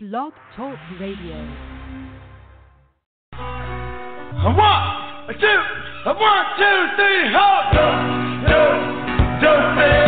Blog Talk Radio. A one, a two, a one, two, three, hold up, do, do, do,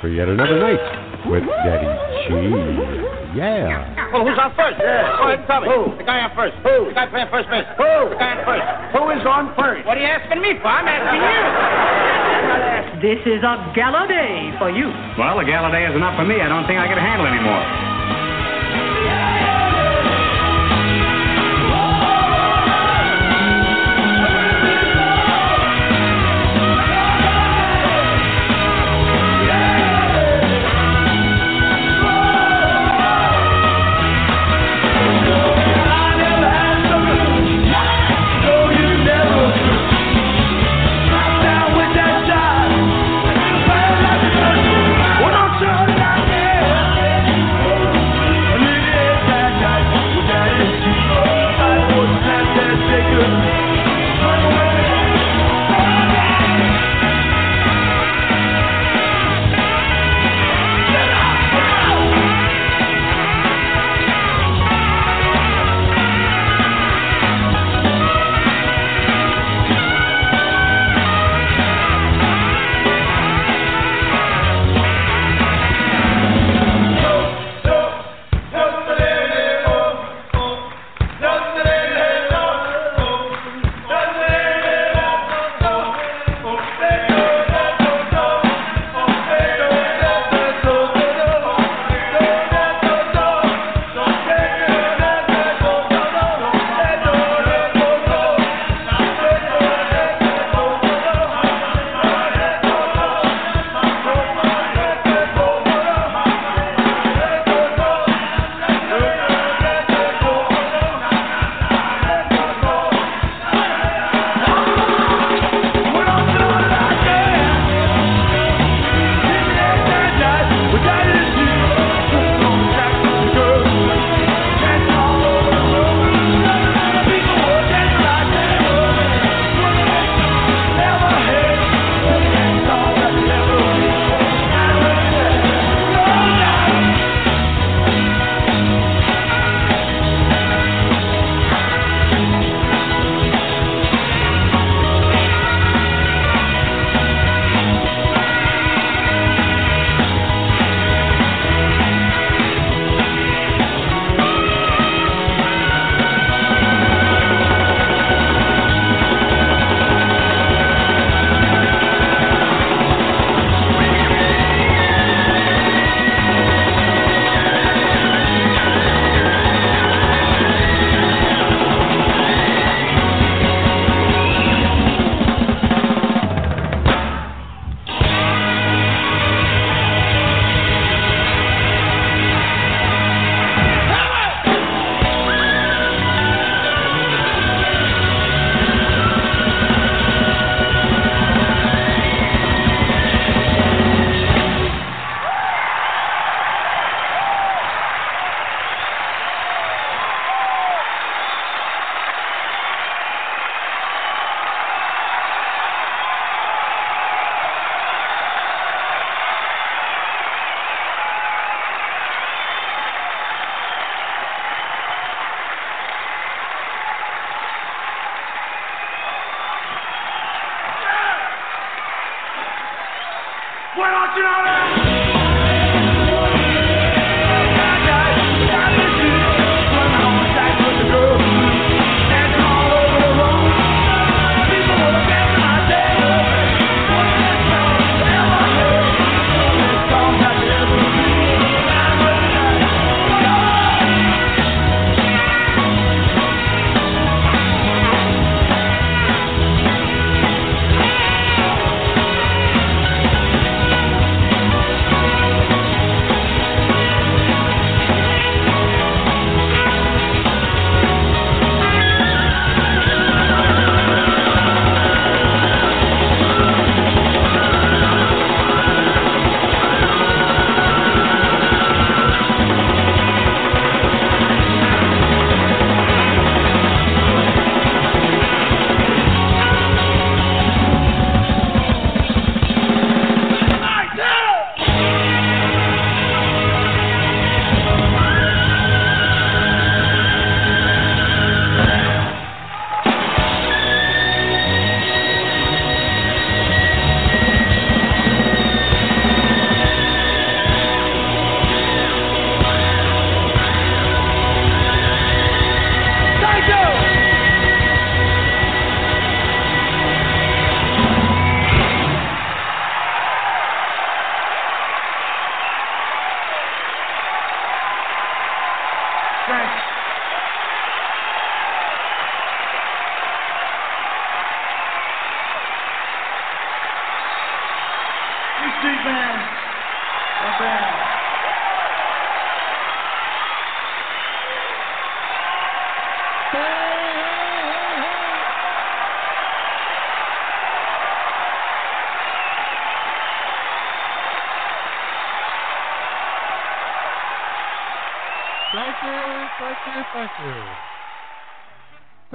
for yet another night with Daddy G. Yeah. Well, who's on first? Yeah. Go ahead and tell me. Who? The guy on first. Who? The guy playing first base. Who? The guy on first. Who is on first? What are you asking me for? I'm asking you. This is a gala day for you. Well, a gala day is enough for me. I don't think I can handle anymore.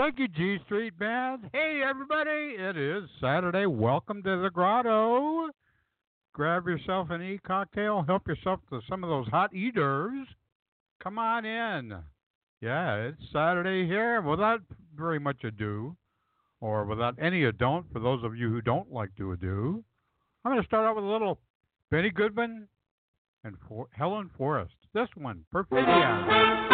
Thank you, G Street Band. Hey, everybody, it is Saturday. Welcome to the grotto. Grab yourself an e cocktail, help yourself to some of those hot eaters. Come on in. Yeah, it's Saturday here. Without very much ado, or without any ado, for those of you who don't like to ado, I'm going to start out with a little Benny Goodman and For- Helen Forrest. This one, Perfidia.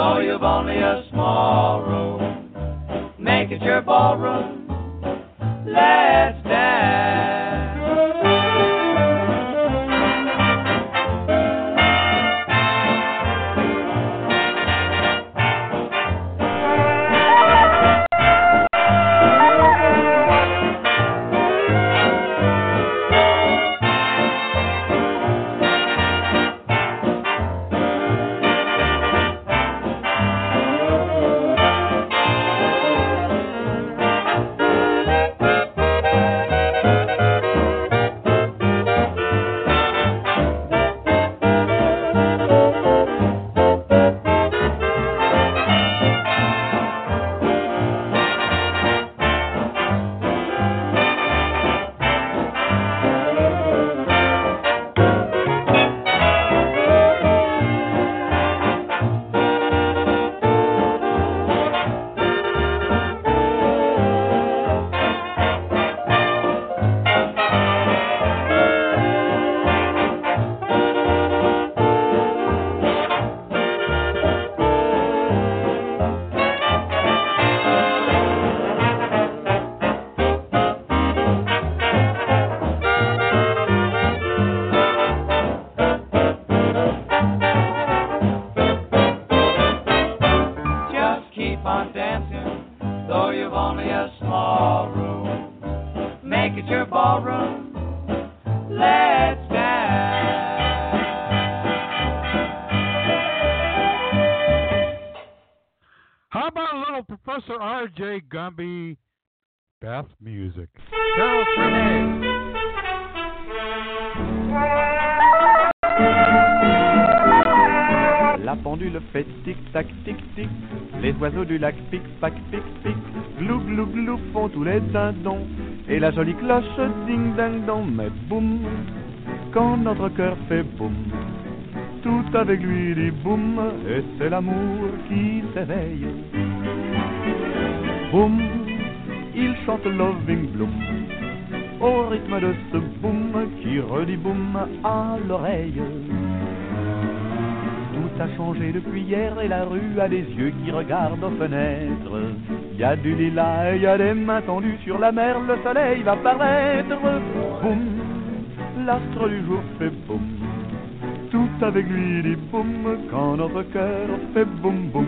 though you've only a small room. Make it your ballroom. Let's dance. Et la jolie cloche ding-ding-dong. Mais boum, quand notre cœur fait boum, tout avec lui dit boum. Et c'est l'amour qui s'éveille. Boum, il chante Loving Bloom. Au rythme de ce boum qui redit boum à l'oreille. Tout a changé depuis hier et la rue a des yeux qui regardent aux fenêtres. Y a du lilas y a des mains tendues sur la mer, le soleil va paraître. Boum, l'astre du jour fait boum. Tout avec lui dit boum quand notre cœur fait boum boum.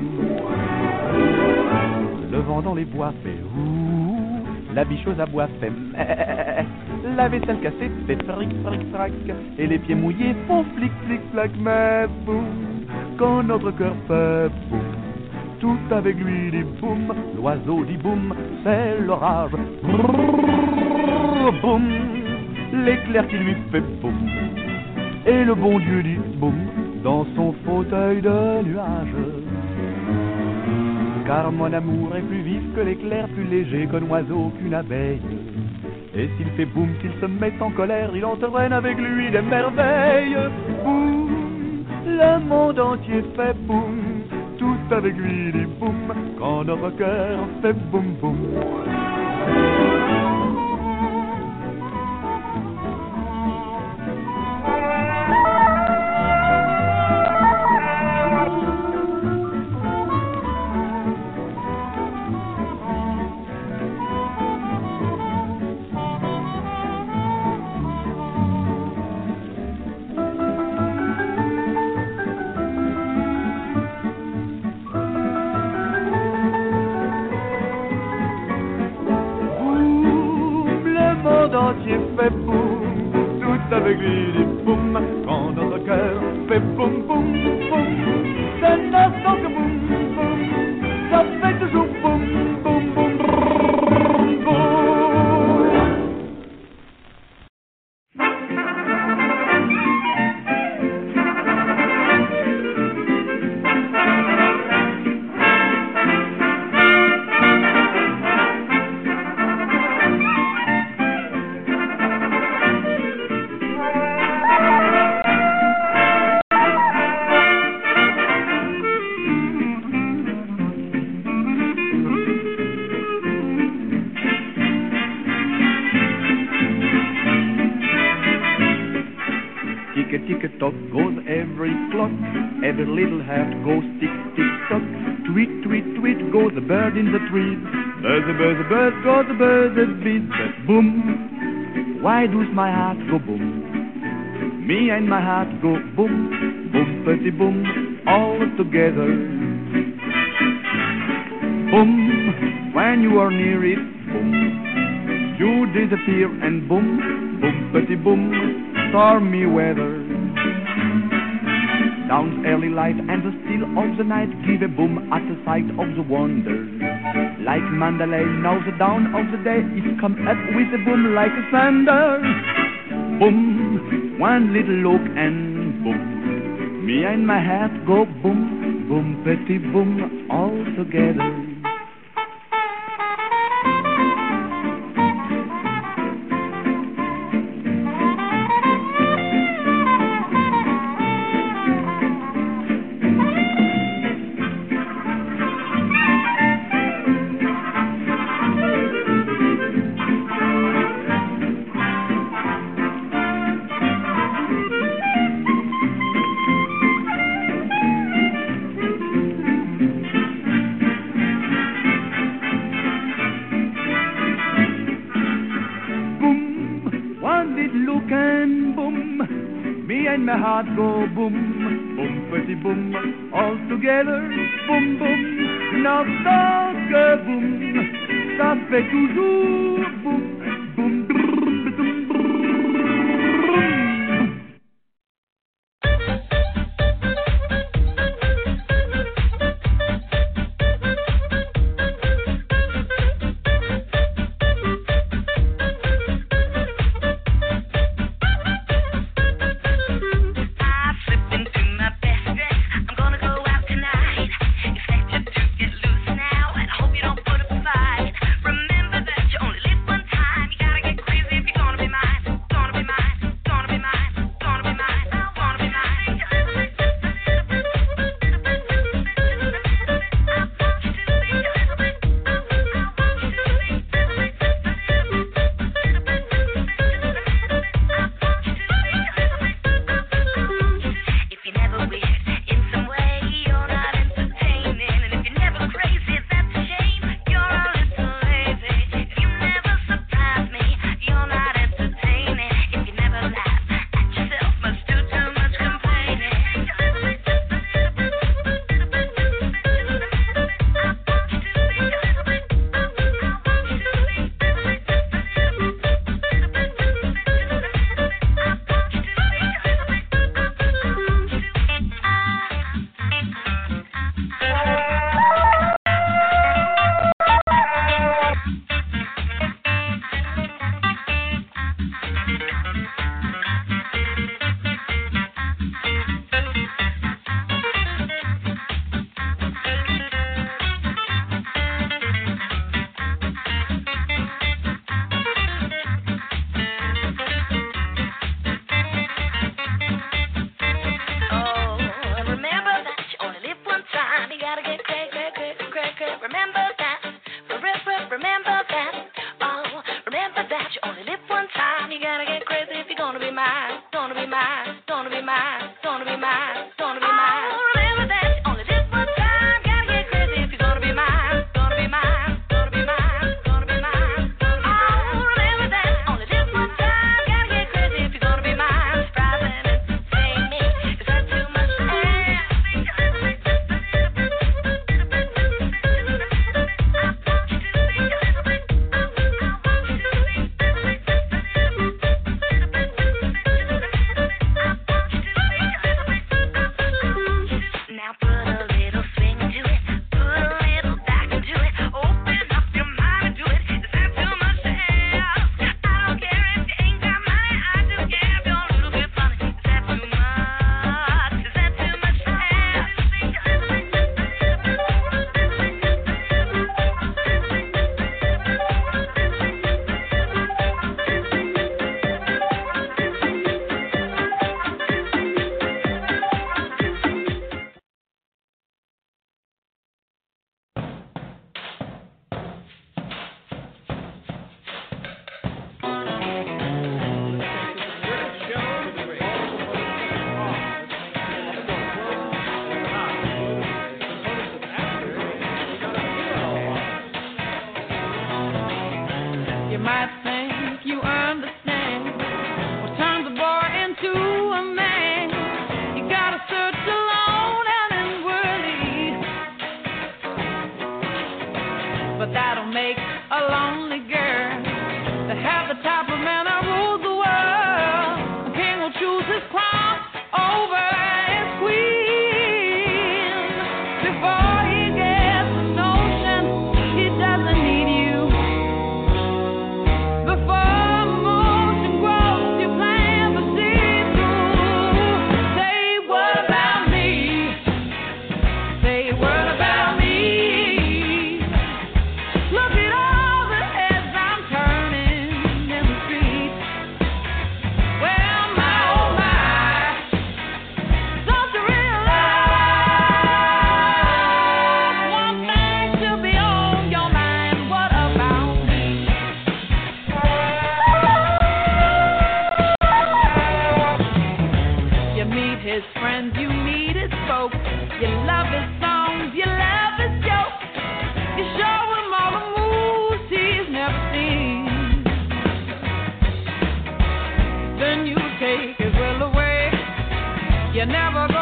Le vent dans les bois fait ouh, la bichose à bois fait meh. La vaisselle cassée fait fric fric frac et les pieds mouillés font flic flic flac mais boum quand notre cœur fait boum. Tout avec lui dit boum, l'oiseau dit boum, c'est l'orage. Boum, l'éclair qui lui fait boum. Et le bon Dieu dit boum dans son fauteuil de nuage. Car mon amour est plus vif que l'éclair, plus léger qu'un oiseau, qu'une abeille. Et s'il fait boum, qu'il se met en colère, il entraîne avec lui des merveilles. Boum, le monde entier fait boum, tout avec lui dit boum, quand notre cœur fait boum boum. Lui dit boum, quand notre cœur fait boum boum I does my heart go boom. Me and my heart go boom, boom, boompity boom, all together. Boom, when you are near it, boom. You disappear and boom, boom, boompity boom, stormy weather. Down's early light and the still of the night give a boom at the sight of the wonder. Like Mandalay, now the dawn of the day is come up with a boom like a thunder. Boom, one little look and boom. Me and my hat go boom, boom, petty boom, all together. ciel, boum boum, notre que boum, ça fait toujours. You're never gonna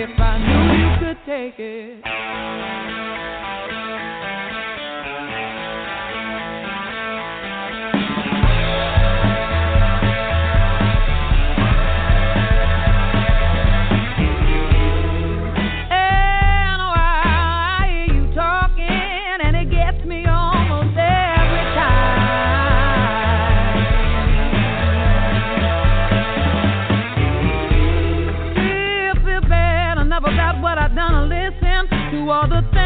if I knew you could take it. The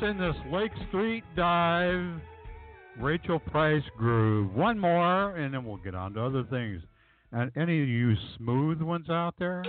I'm in this Lake Street dive, Rachel Price groove. One more, and then we'll get on to other things. And any of you smooth ones out there?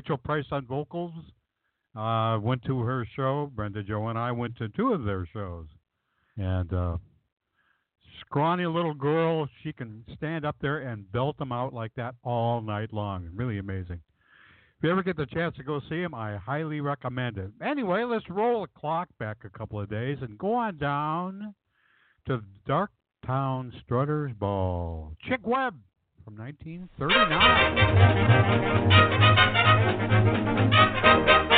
Rachel Price on vocals. Uh, went to her show. Brenda Joe and I went to two of their shows. And uh, scrawny little girl, she can stand up there and belt them out like that all night long. Really amazing. If you ever get the chance to go see them, I highly recommend it. Anyway, let's roll the clock back a couple of days and go on down to Darktown Strutters Ball. Chick Webb from 1939.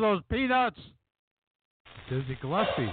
Those peanuts? Dizzy Gillespie.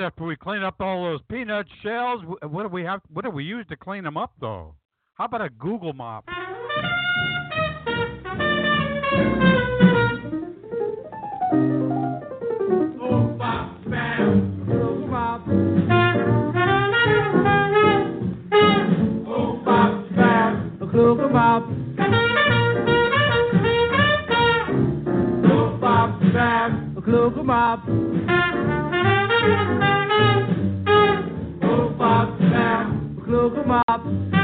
And after we clean up all those peanut shells, what do we have? What do we use to clean them up, though? How about a Google mop? Look 'em up.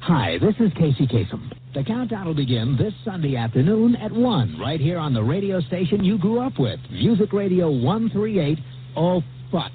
Hi, this is Casey Kasem. The countdown will begin this Sunday afternoon at 1, right here on the radio station you grew up with, Music Radio 138. Oh, fuck.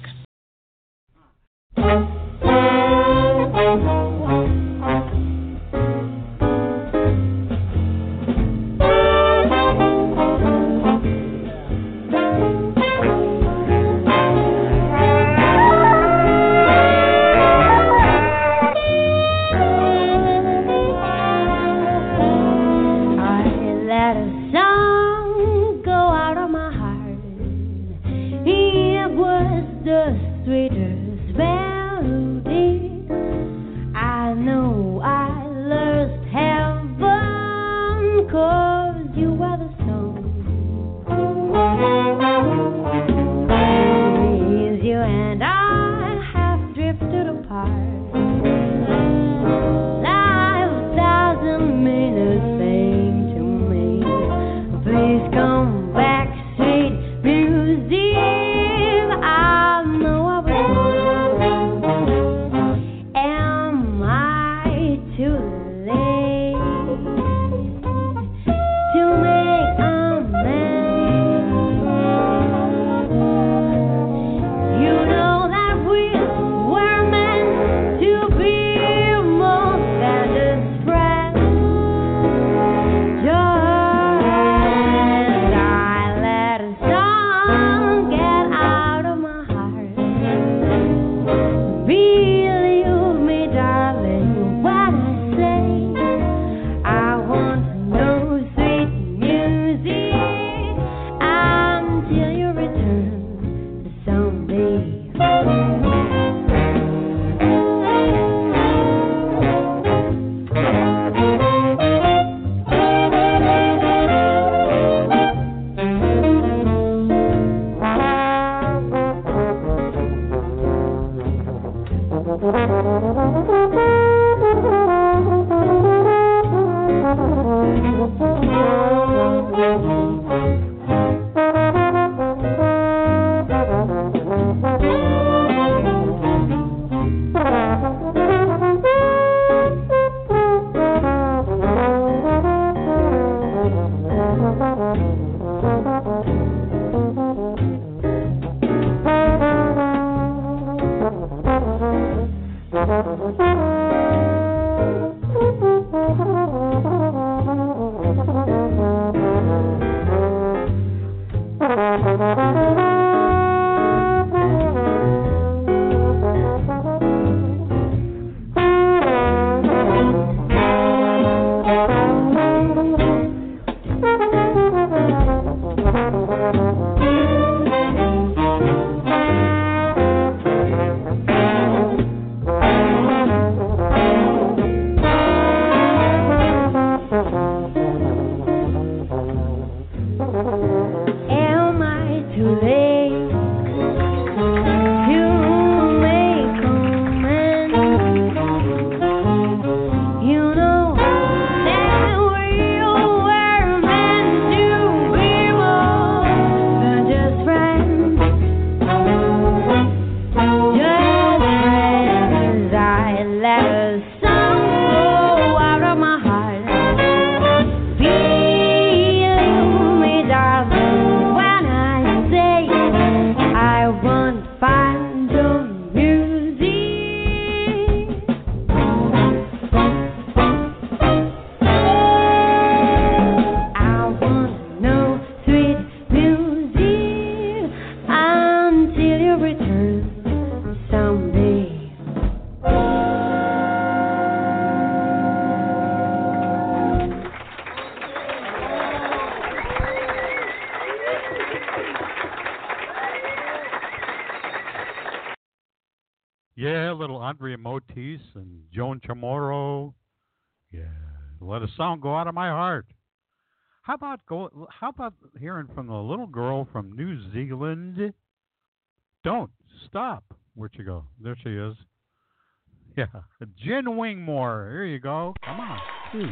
Song go out of my heart. How about go? How about hearing from the little girl from New Zealand? Don't stop. Where'd she go? There she is. Yeah, Gin Wigmore. Here you go. Come on. Ooh.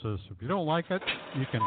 Francis. If you don't like it, you can.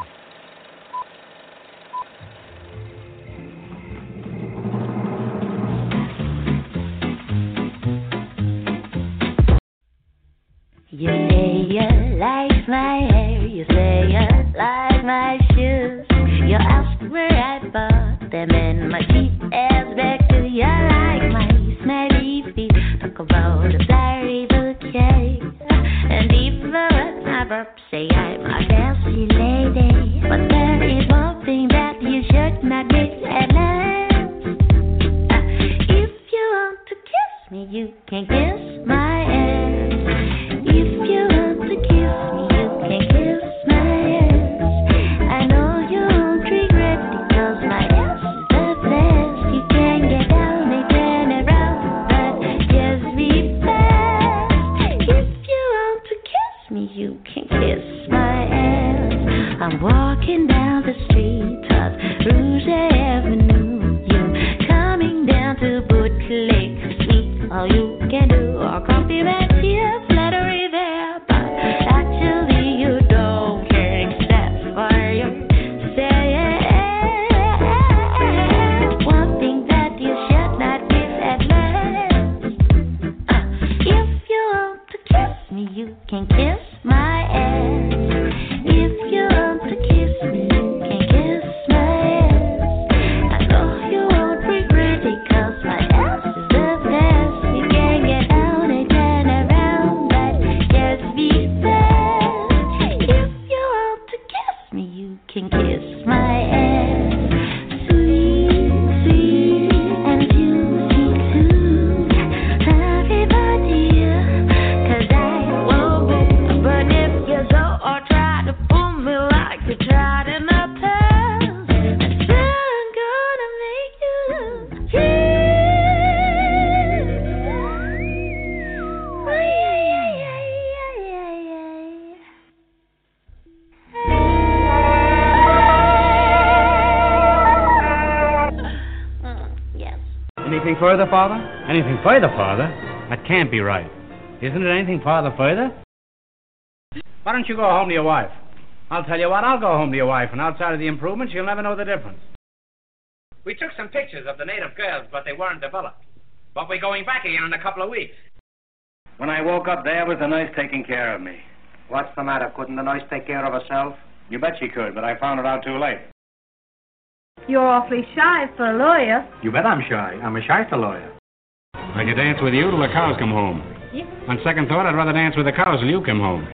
Further, Father? Anything further, Father? That can't be right. Isn't it anything farther further? Why don't you go home to your wife? I'll tell you what, I'll go home to your wife, and outside of the improvements, you'll never know the difference. We took some pictures of the native girls, but they weren't developed. But we're going back again in a couple of weeks. When I woke up there was the nurse taking care of me. What's the matter? Couldn't the nurse take care of herself? You bet she could, but I found it out too late. You're awfully shy for a lawyer. You bet I'm shy. I'm a shyster lawyer. I could dance with you till the cows come home. On second thought, I'd rather dance with the cows till you come home.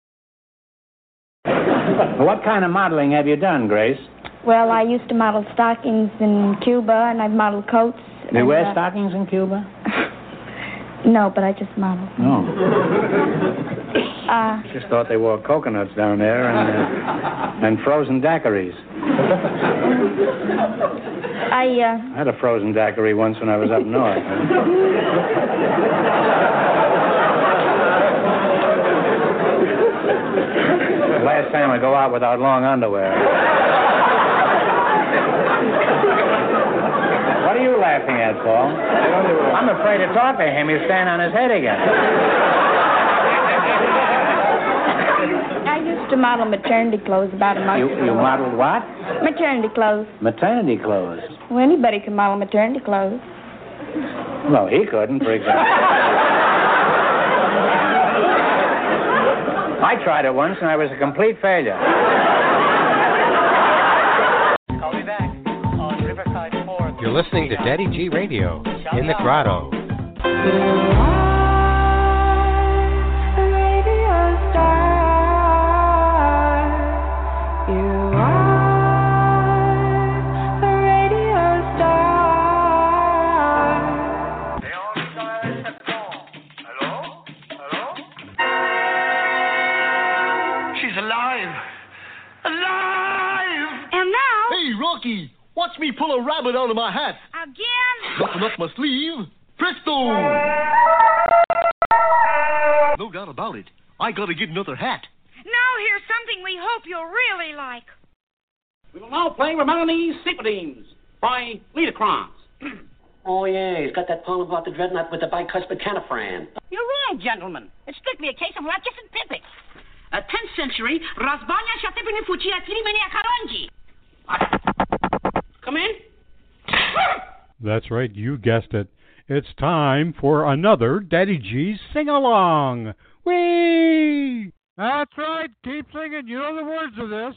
What kind of modeling have you done, Grace? Well, I used to model stockings in Cuba, and I've modeled coats. They and, wear uh, stockings in Cuba? No, but I just modeled. No. Uh, Just thought they wore coconuts down there and uh, and frozen daiquiris. I uh, I had a frozen daiquiri once when I was up north. Last time I go out without long underwear. What are you laughing at, Paul? I'm afraid to talk to him. He'll stand on his head again. I used to model maternity clothes about a month You, ago. you modeled what? Maternity clothes. Maternity clothes. Well, anybody can model maternity clothes. Well, he couldn't, for example. I tried it once and I was a complete failure. Listening to Daddy G Radio in the grotto. You are the Radio Star. They all decide to call. Hello? Hello? She's alive. Alive! And now? Hey, Rocky, watch me pull a rabbit out of my hat. Again? Nothing up my sleeve. Presto! No doubt about it. I gotta get another hat. Now here's something we hope you'll really like. We will now play Romani's Sympathies by Liederkranz. Oh, yeah, he's got that poem about the dreadnought with the bicuspid canifran. You're wrong, gentlemen. It's strictly a case of Ratchis and Pippet. A 10th century Razbanya Shatipini Fuchia Tirimini Akaronji. Come in. That's right, you guessed it. It's time for another Daddy G's sing along. Whee! That's right, keep singing. You know the words of this.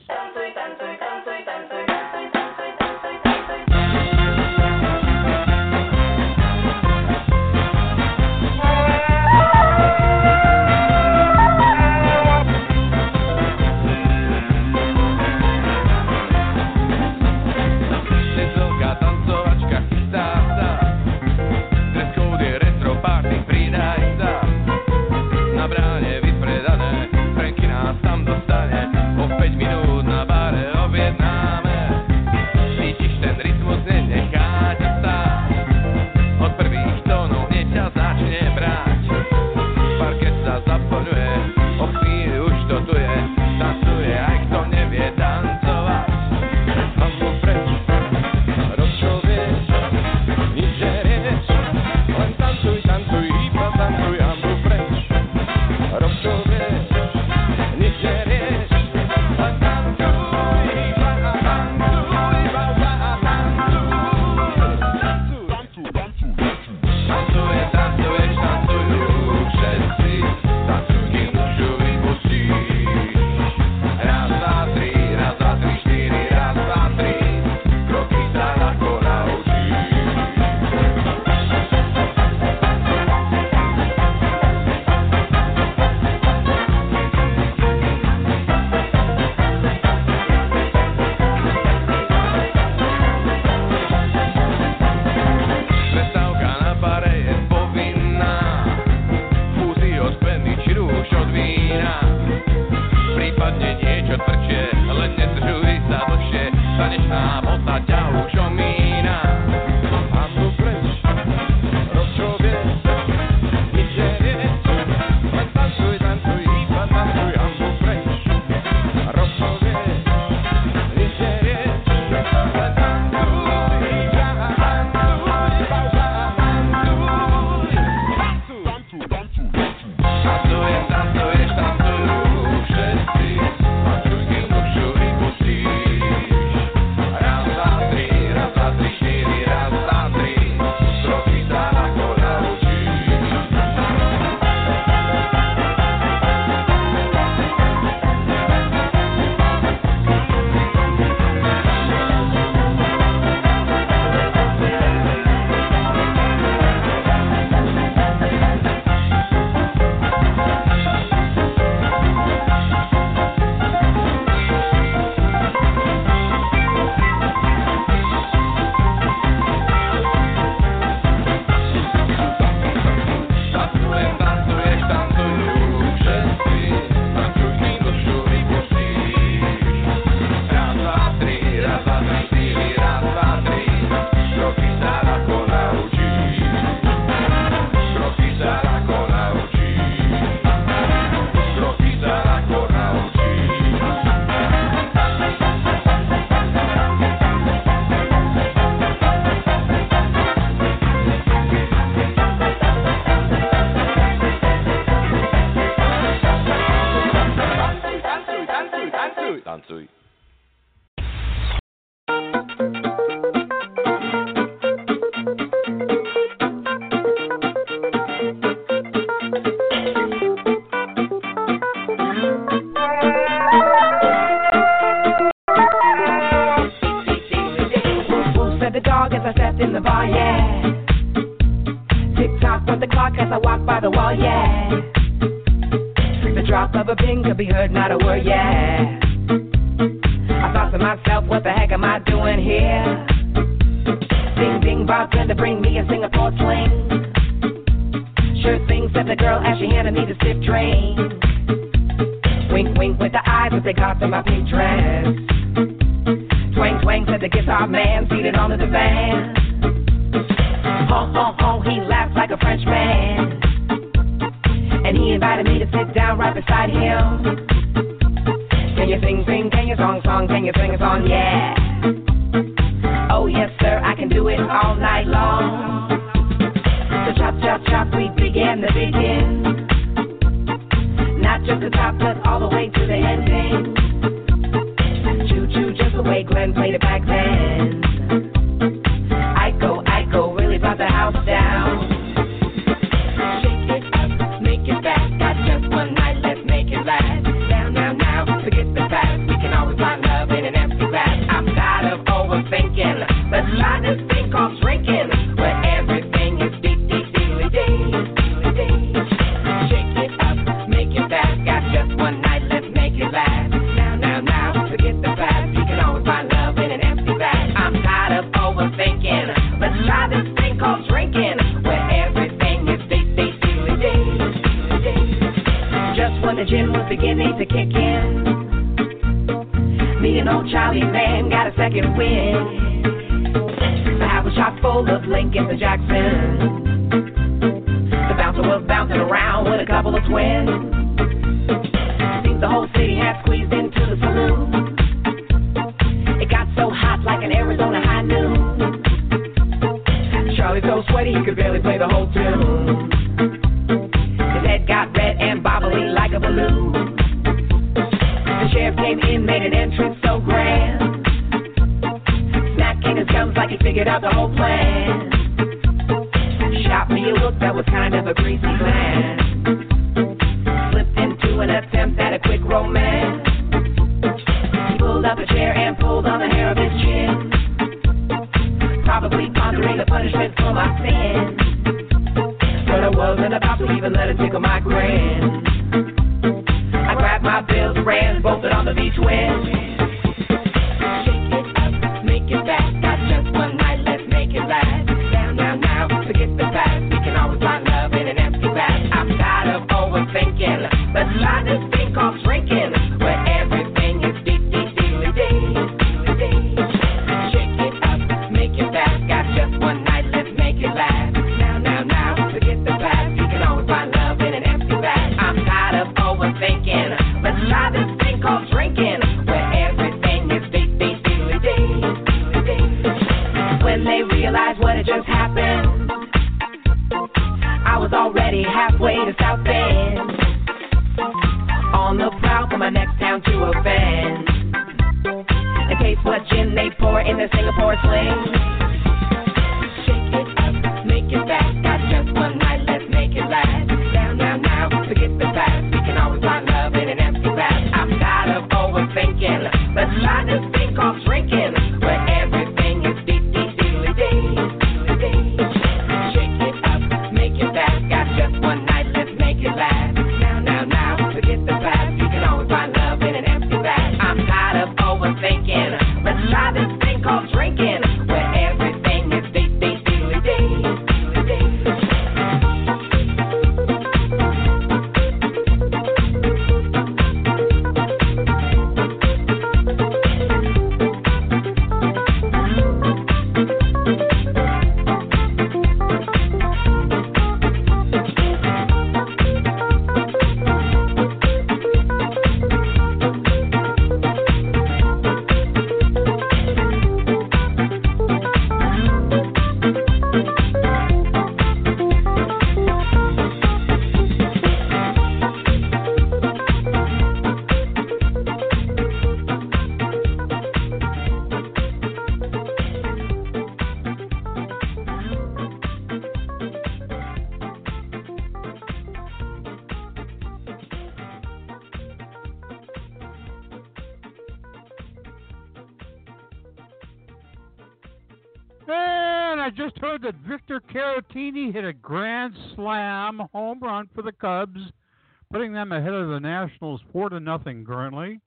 putting them ahead of the Nationals four to nothing currently.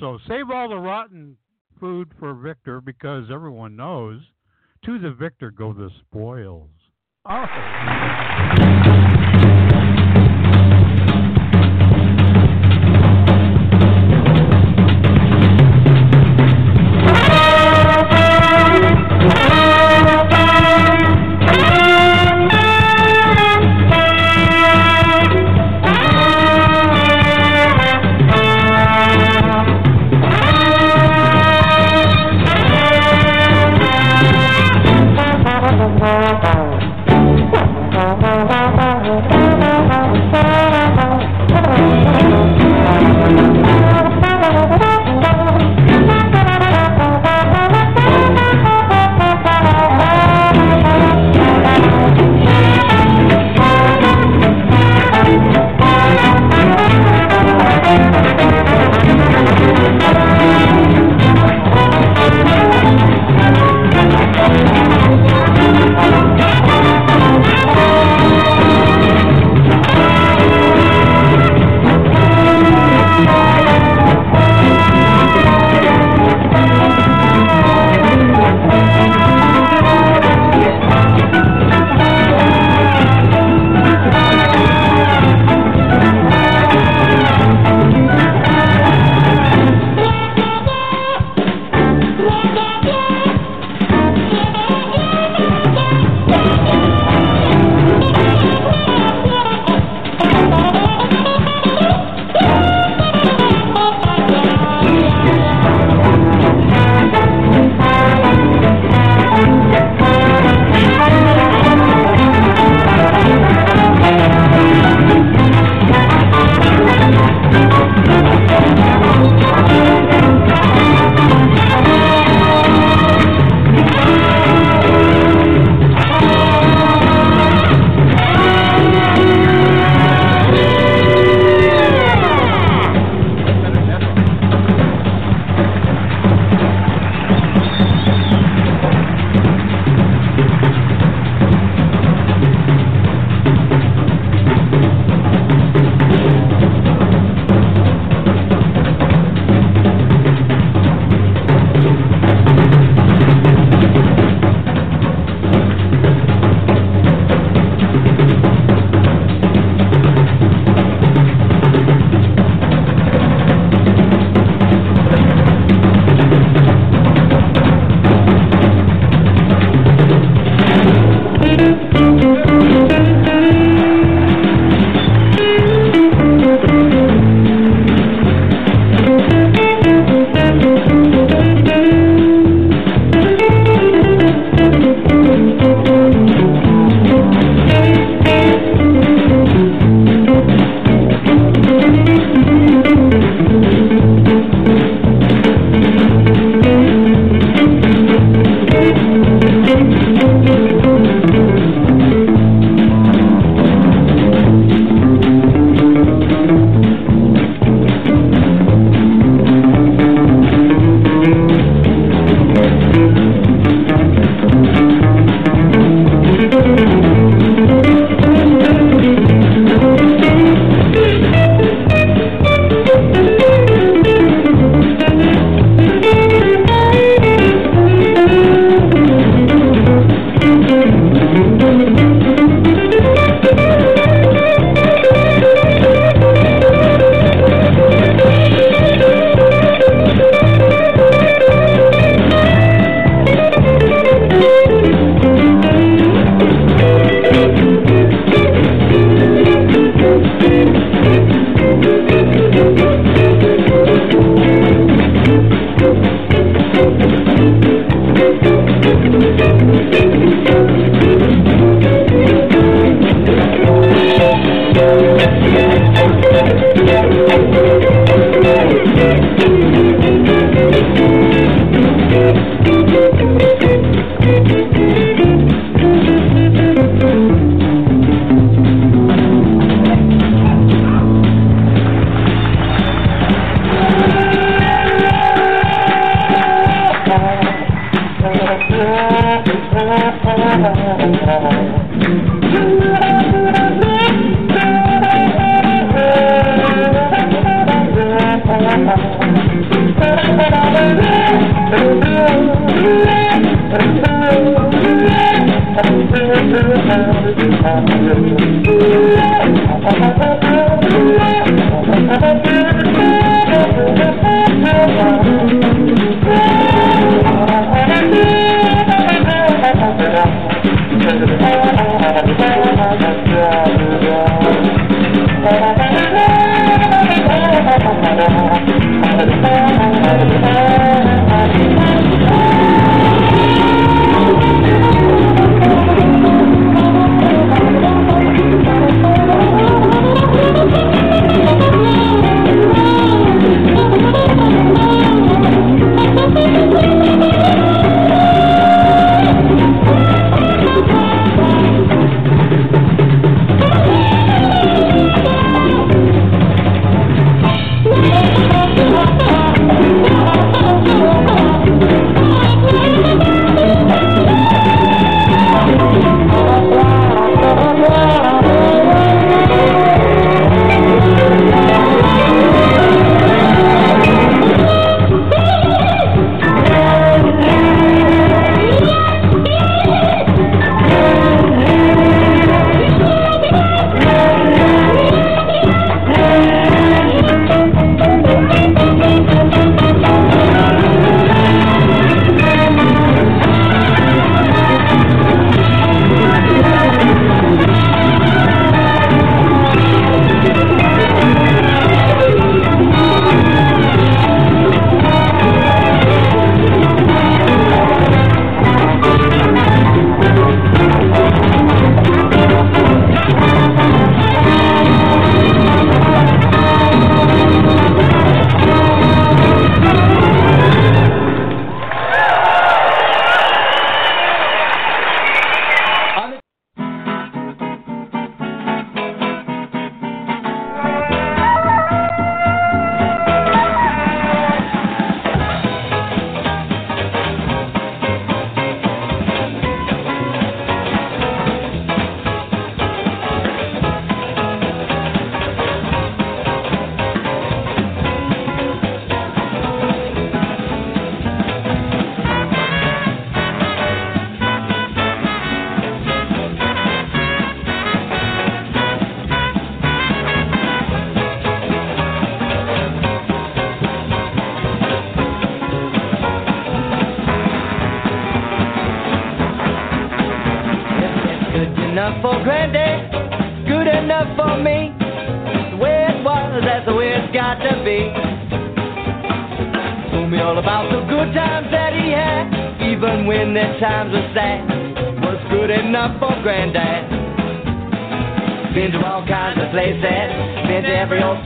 So save all the rotten food for Victor because everyone knows to the victor go the spoils. Oh.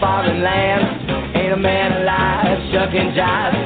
Foreign land. Ain't a man alive, shucking jive,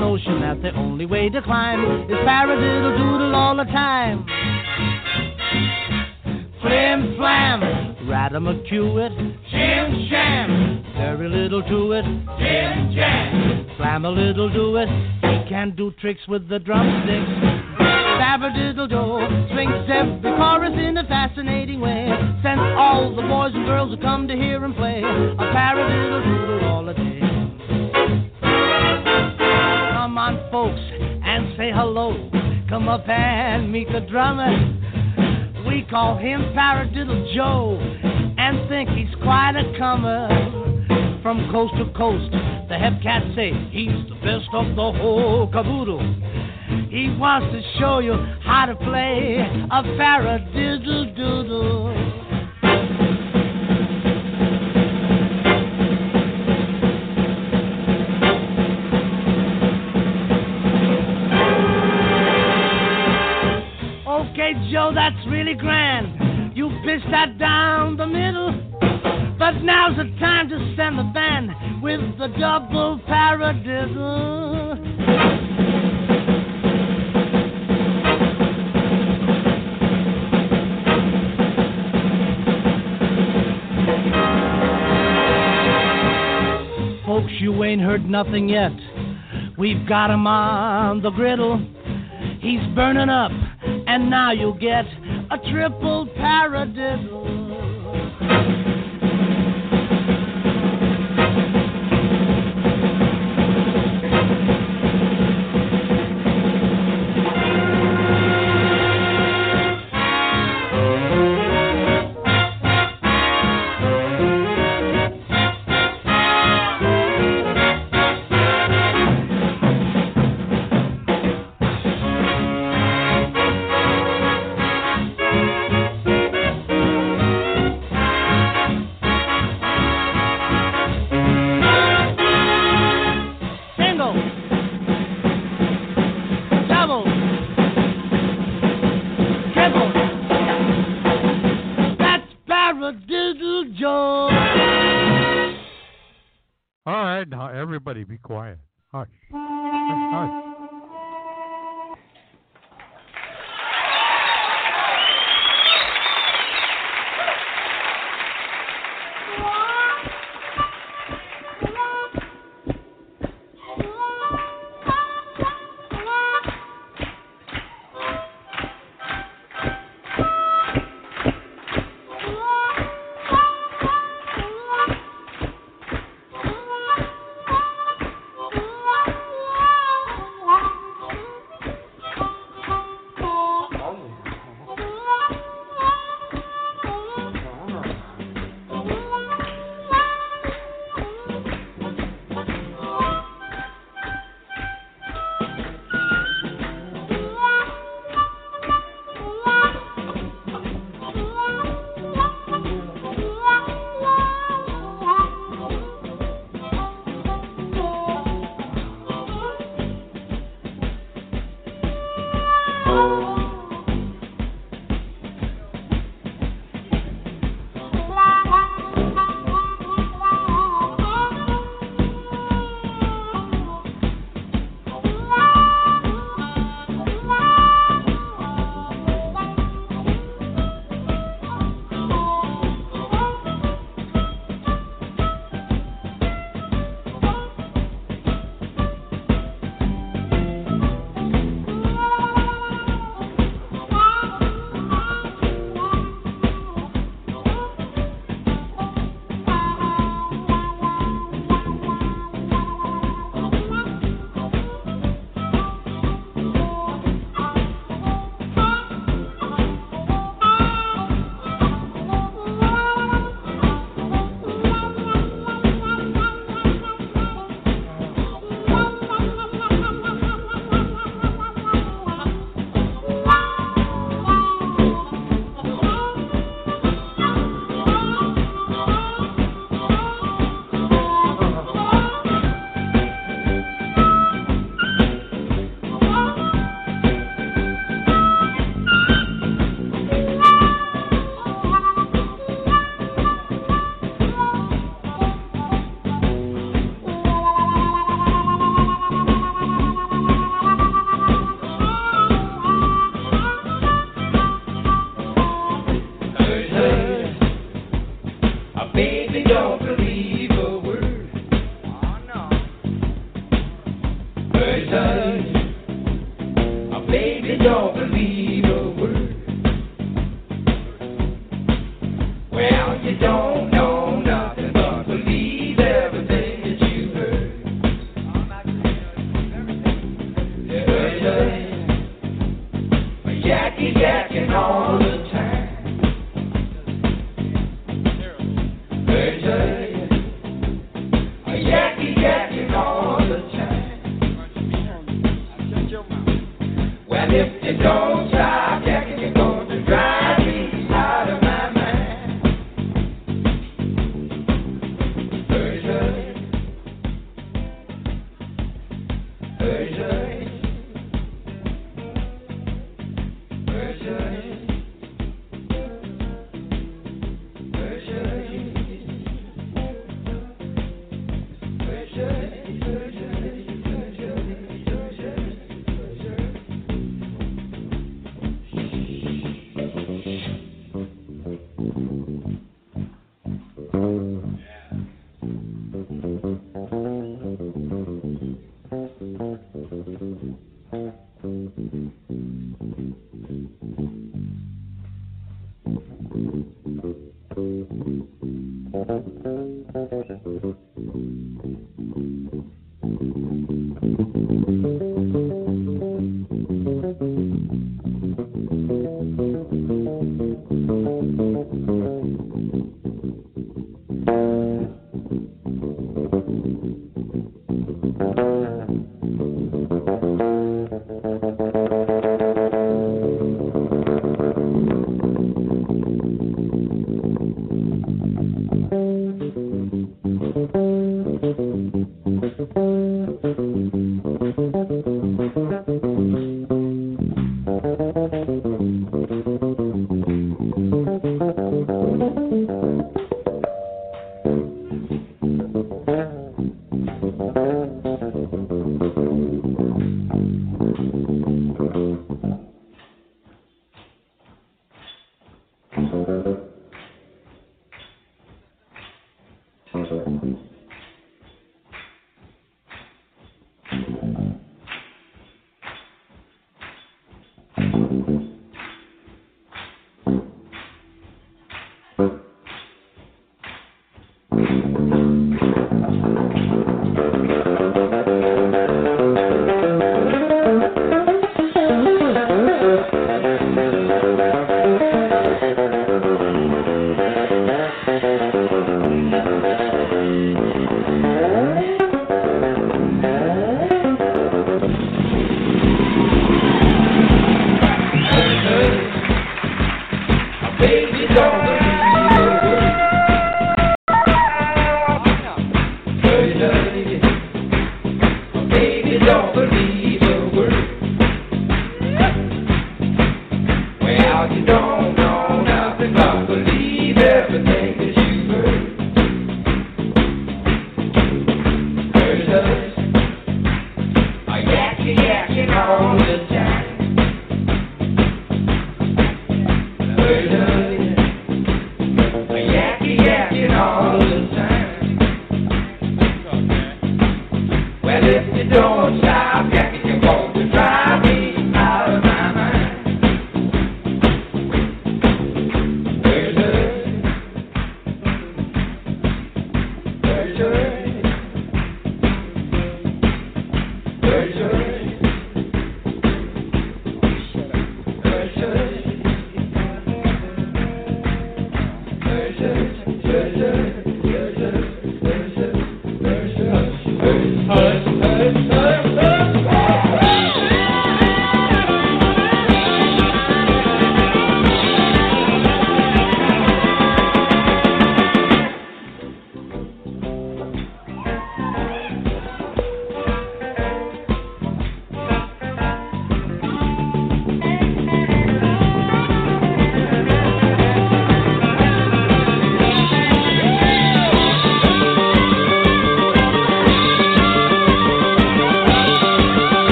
notion that the only way to climb is paradiddle doodle all the time. Flim flam, ratamacue, shim sham. Very little to it, jim jam. Slam a little do it, he can do tricks with the drumsticks. Babadiddle do swings every chorus in a fascinating way. Sends all the boys and girls who come to hear him play a paradiddle doodle all the day. Folks, and say hello. Come up and meet the drummer. We call him Paradiddle Joe and think he's quite a comer. From coast to coast, the hep cats say he's the best of the whole caboodle. He wants to show you how to play a paradiddle doodle. Joe, that's really grand. You pitched that down the middle. But now's the time to send the band with the double paradiddle. Folks, you ain't heard nothing yet. We've got him on the griddle. He's burning up, and now you'll get a triple paradiddle.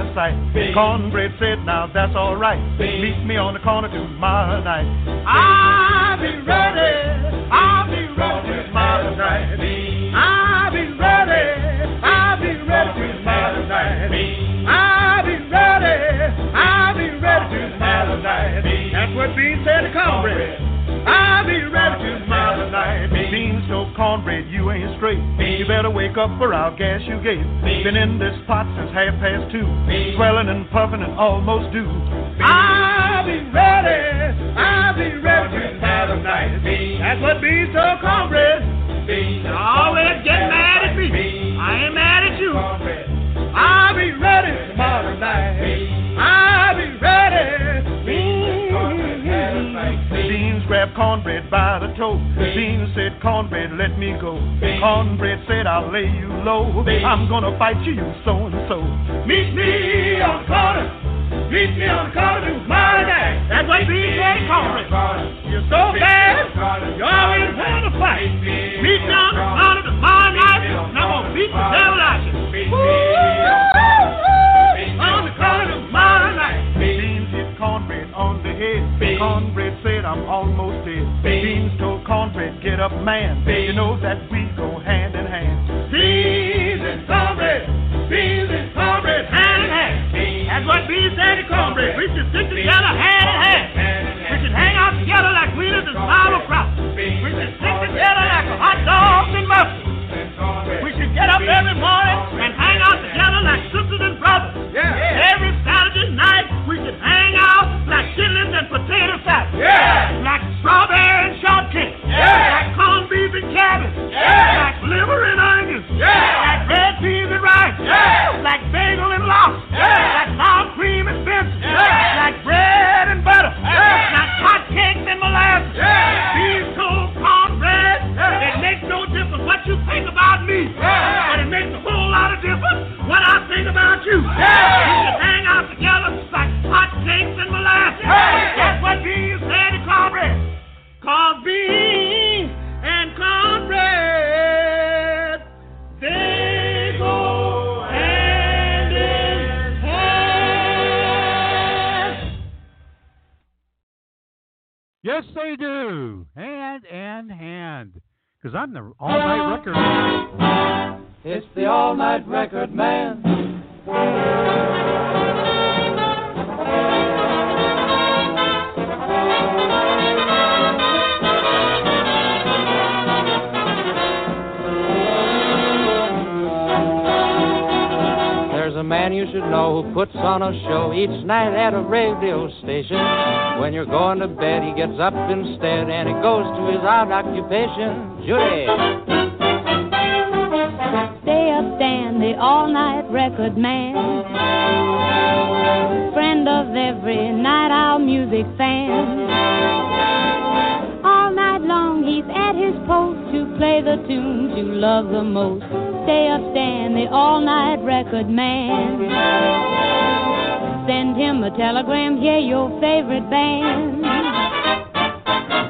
Out of sight. Cornbread said, now that's all right. Meet me on the corner tomorrow night. Be cornbread, you ain't straight. You better wake up or I'll gas you gate. Been in this pot since half past two. Swelling and puffing and almost due. I'll be ready. I'll be ready tomorrow night. That's what Beans told cornbread. Always get mad at me. I ain't mad at you. I'll be ready tomorrow night. I'll be ready. Grabbed cornbread by the toe. Beans said, Cornbread, let me go. Cornbread said, I'll lay you low. I'm gonna fight you, you so and so. Meet me on the corner. Meet me on the corner tomorrow night. That's what said Cornbread. You're so bad. You always want to fight. Meet me on the corner tomorrow night. And I'm gonna beat the devil out of you. On the. Cornbread said, I'm almost dead. Beans told cornbread, get up, man. You know that we go hand in hand. Beans and cornbread. Beans and cornbread hand in hand. That's what Beans said to cornbread. We should stick together hand in hand. We should hang out together like wheaters and sauerkraut. We should stick together like hot dogs and muffins. We should get up every morning and hang out together like sisters and brothers. Yeah. Every Saturday night we should hang out chitlins and potato salad. Yeah. Like strawberry and shortcake. Yeah. Like corned beef and cabbage. Yeah. Like liver and onions. Yeah. Like red peas and rice. Yeah. Like bagel and lobster. Like sour cream and Benson. Like bread and butter. Yeah. Like hot cakes and molasses. Yeah. These cold cornbread. It makes no difference what you think about me. Yeah. But it makes a whole lot of difference what I think about you. Yeah. We should hang out together like hot cakes and molasses. That's what beans said to cornbread. Cause beans and cornbread, they go hand in hand. Yes, they do. Hand and hand. Because I'm the all night record. man. It's the all night record man. Man you should know who puts on a show each night at a radio station. When you're going to bed, he gets up instead and he goes to his odd occupation. Judy. Stay up, Dan, the all-night record man. Friend of every night owl music fan. All night long he's at his post to play the tunes you love the most. Stay up, Dan, the all-night record man. Send him a telegram, hear your favorite band.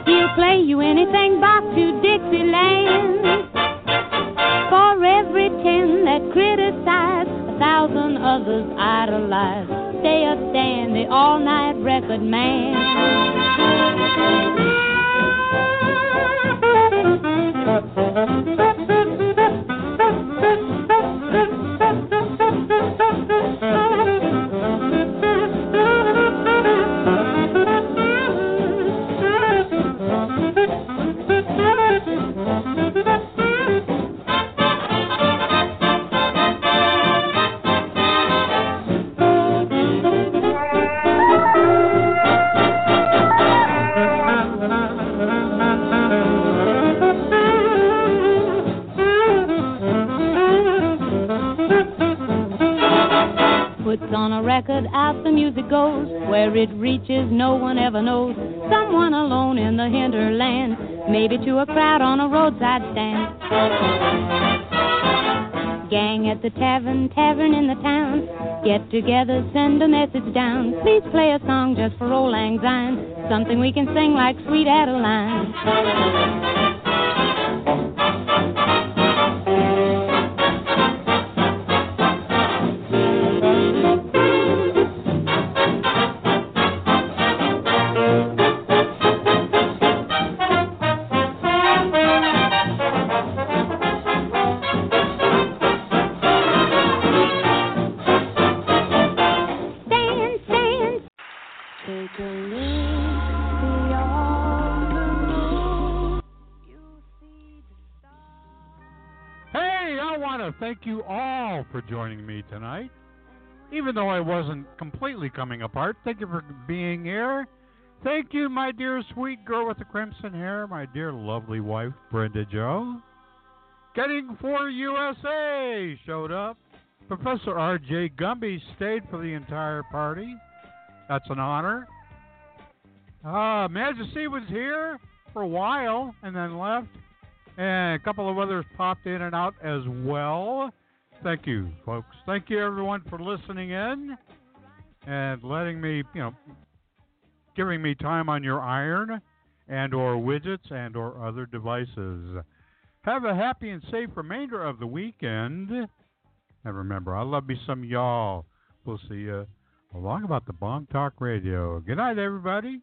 He'll play you anything back to Dixieland. For every ten that criticize, a thousand others idolize. Stay up, Dan, the all-night record Puts Where it reaches, no one ever knows. Someone alone in the hinterland, maybe to a crowd on a roadside stand. Gang at the tavern, tavern in the town. Get together, send a message down. Please play a song just for old lang syne. Something we can sing like Sweet Adeline. Even though I wasn't completely coming apart, thank you for being here. Thank you, my dear sweet girl with the crimson hair, my dear lovely wife, Brenda Joe. Getting for USA showed up. Professor R.J. Gumby stayed for the entire party. That's an honor. Uh, Majesty was here for a while and then left. And a couple of others popped in and out as well. Thank you, folks. Thank you, everyone, for listening in and letting me, you know, giving me time on your iron and or widgets and or other devices. Have a happy and safe remainder of the weekend. And remember, I love me some y'all. We'll see you along about the Bomb Talk Radio. Good night, everybody.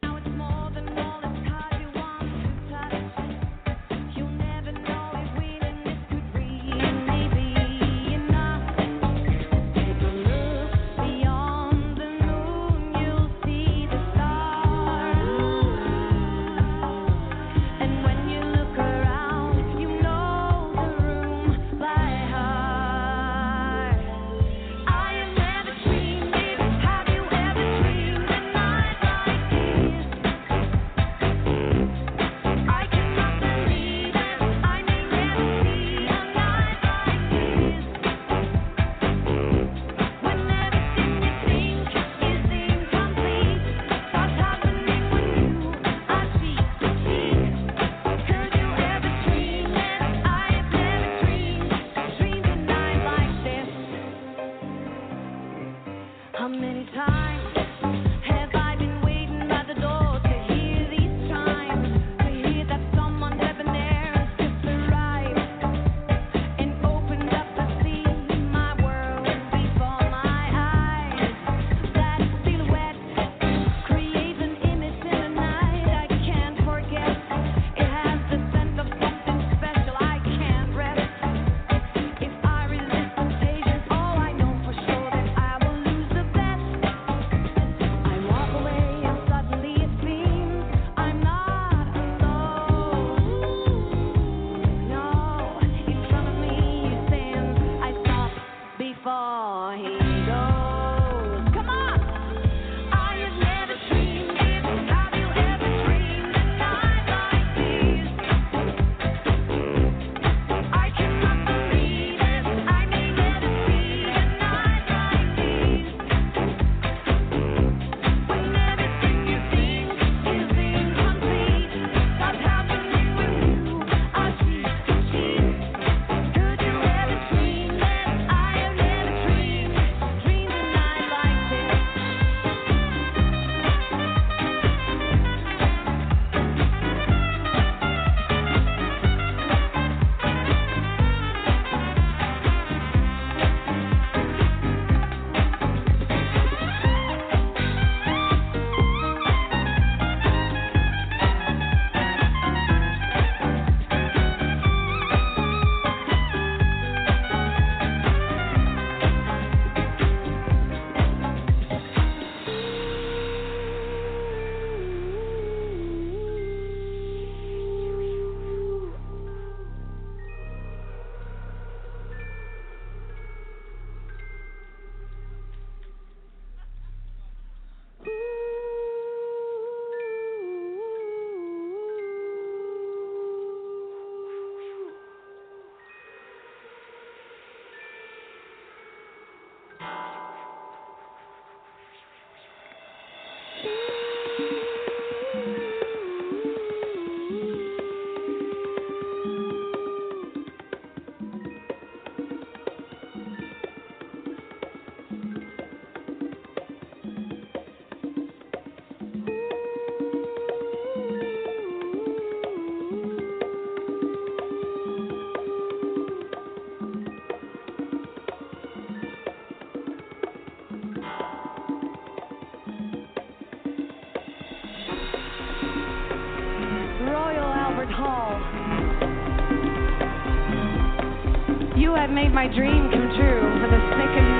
made my dream come true for the second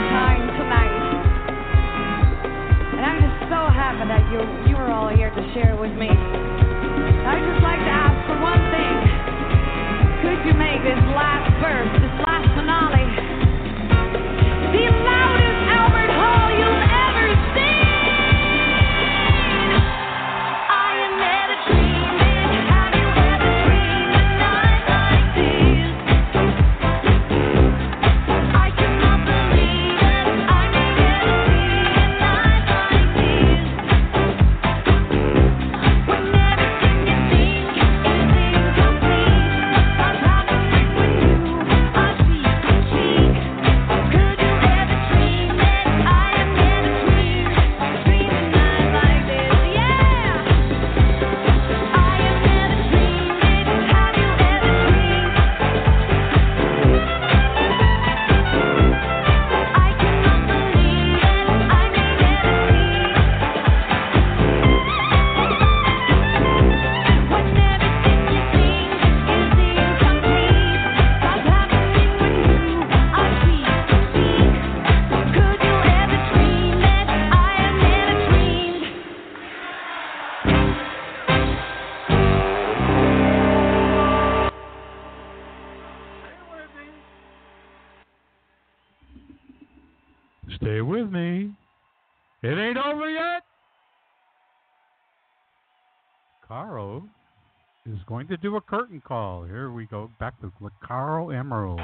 time to do a curtain call. Here we go back to Lacaro Emerald.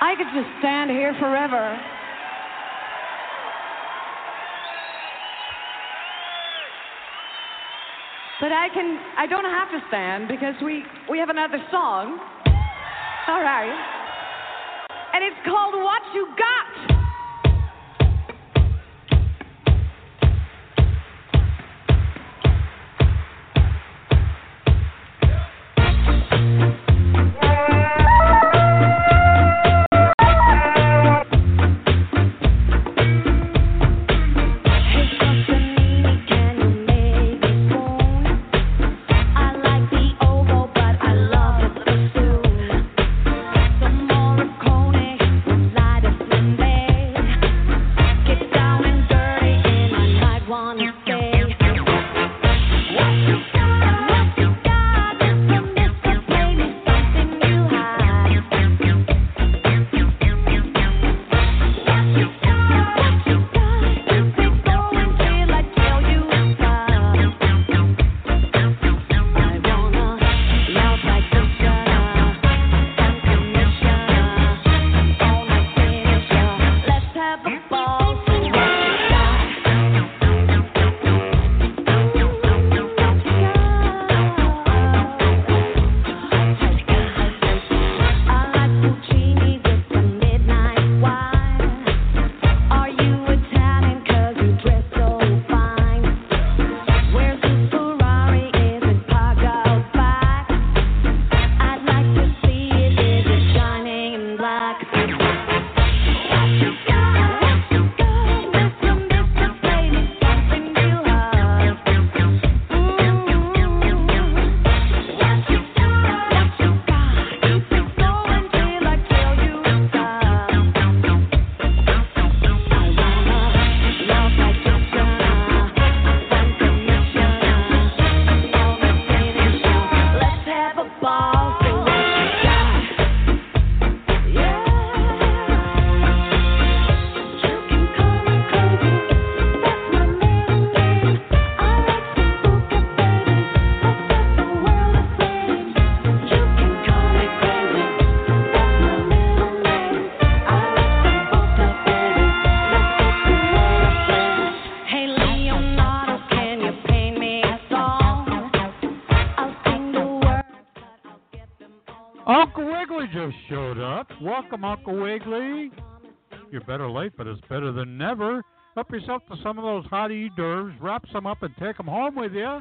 I could just stand here forever. But I can, I don't have to stand because we, we have another song. All right. And it's called What You Got. have showed up. Welcome, Uncle Wiggly. You're better late, but it's better than never. Help yourself to some of those hot hors Wrap some up and take them home with you.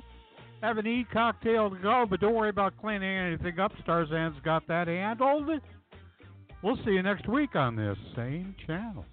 Have an e cocktail to go, but don't worry about cleaning anything up. Starzan's got that handled. We'll see you next week on this same channel.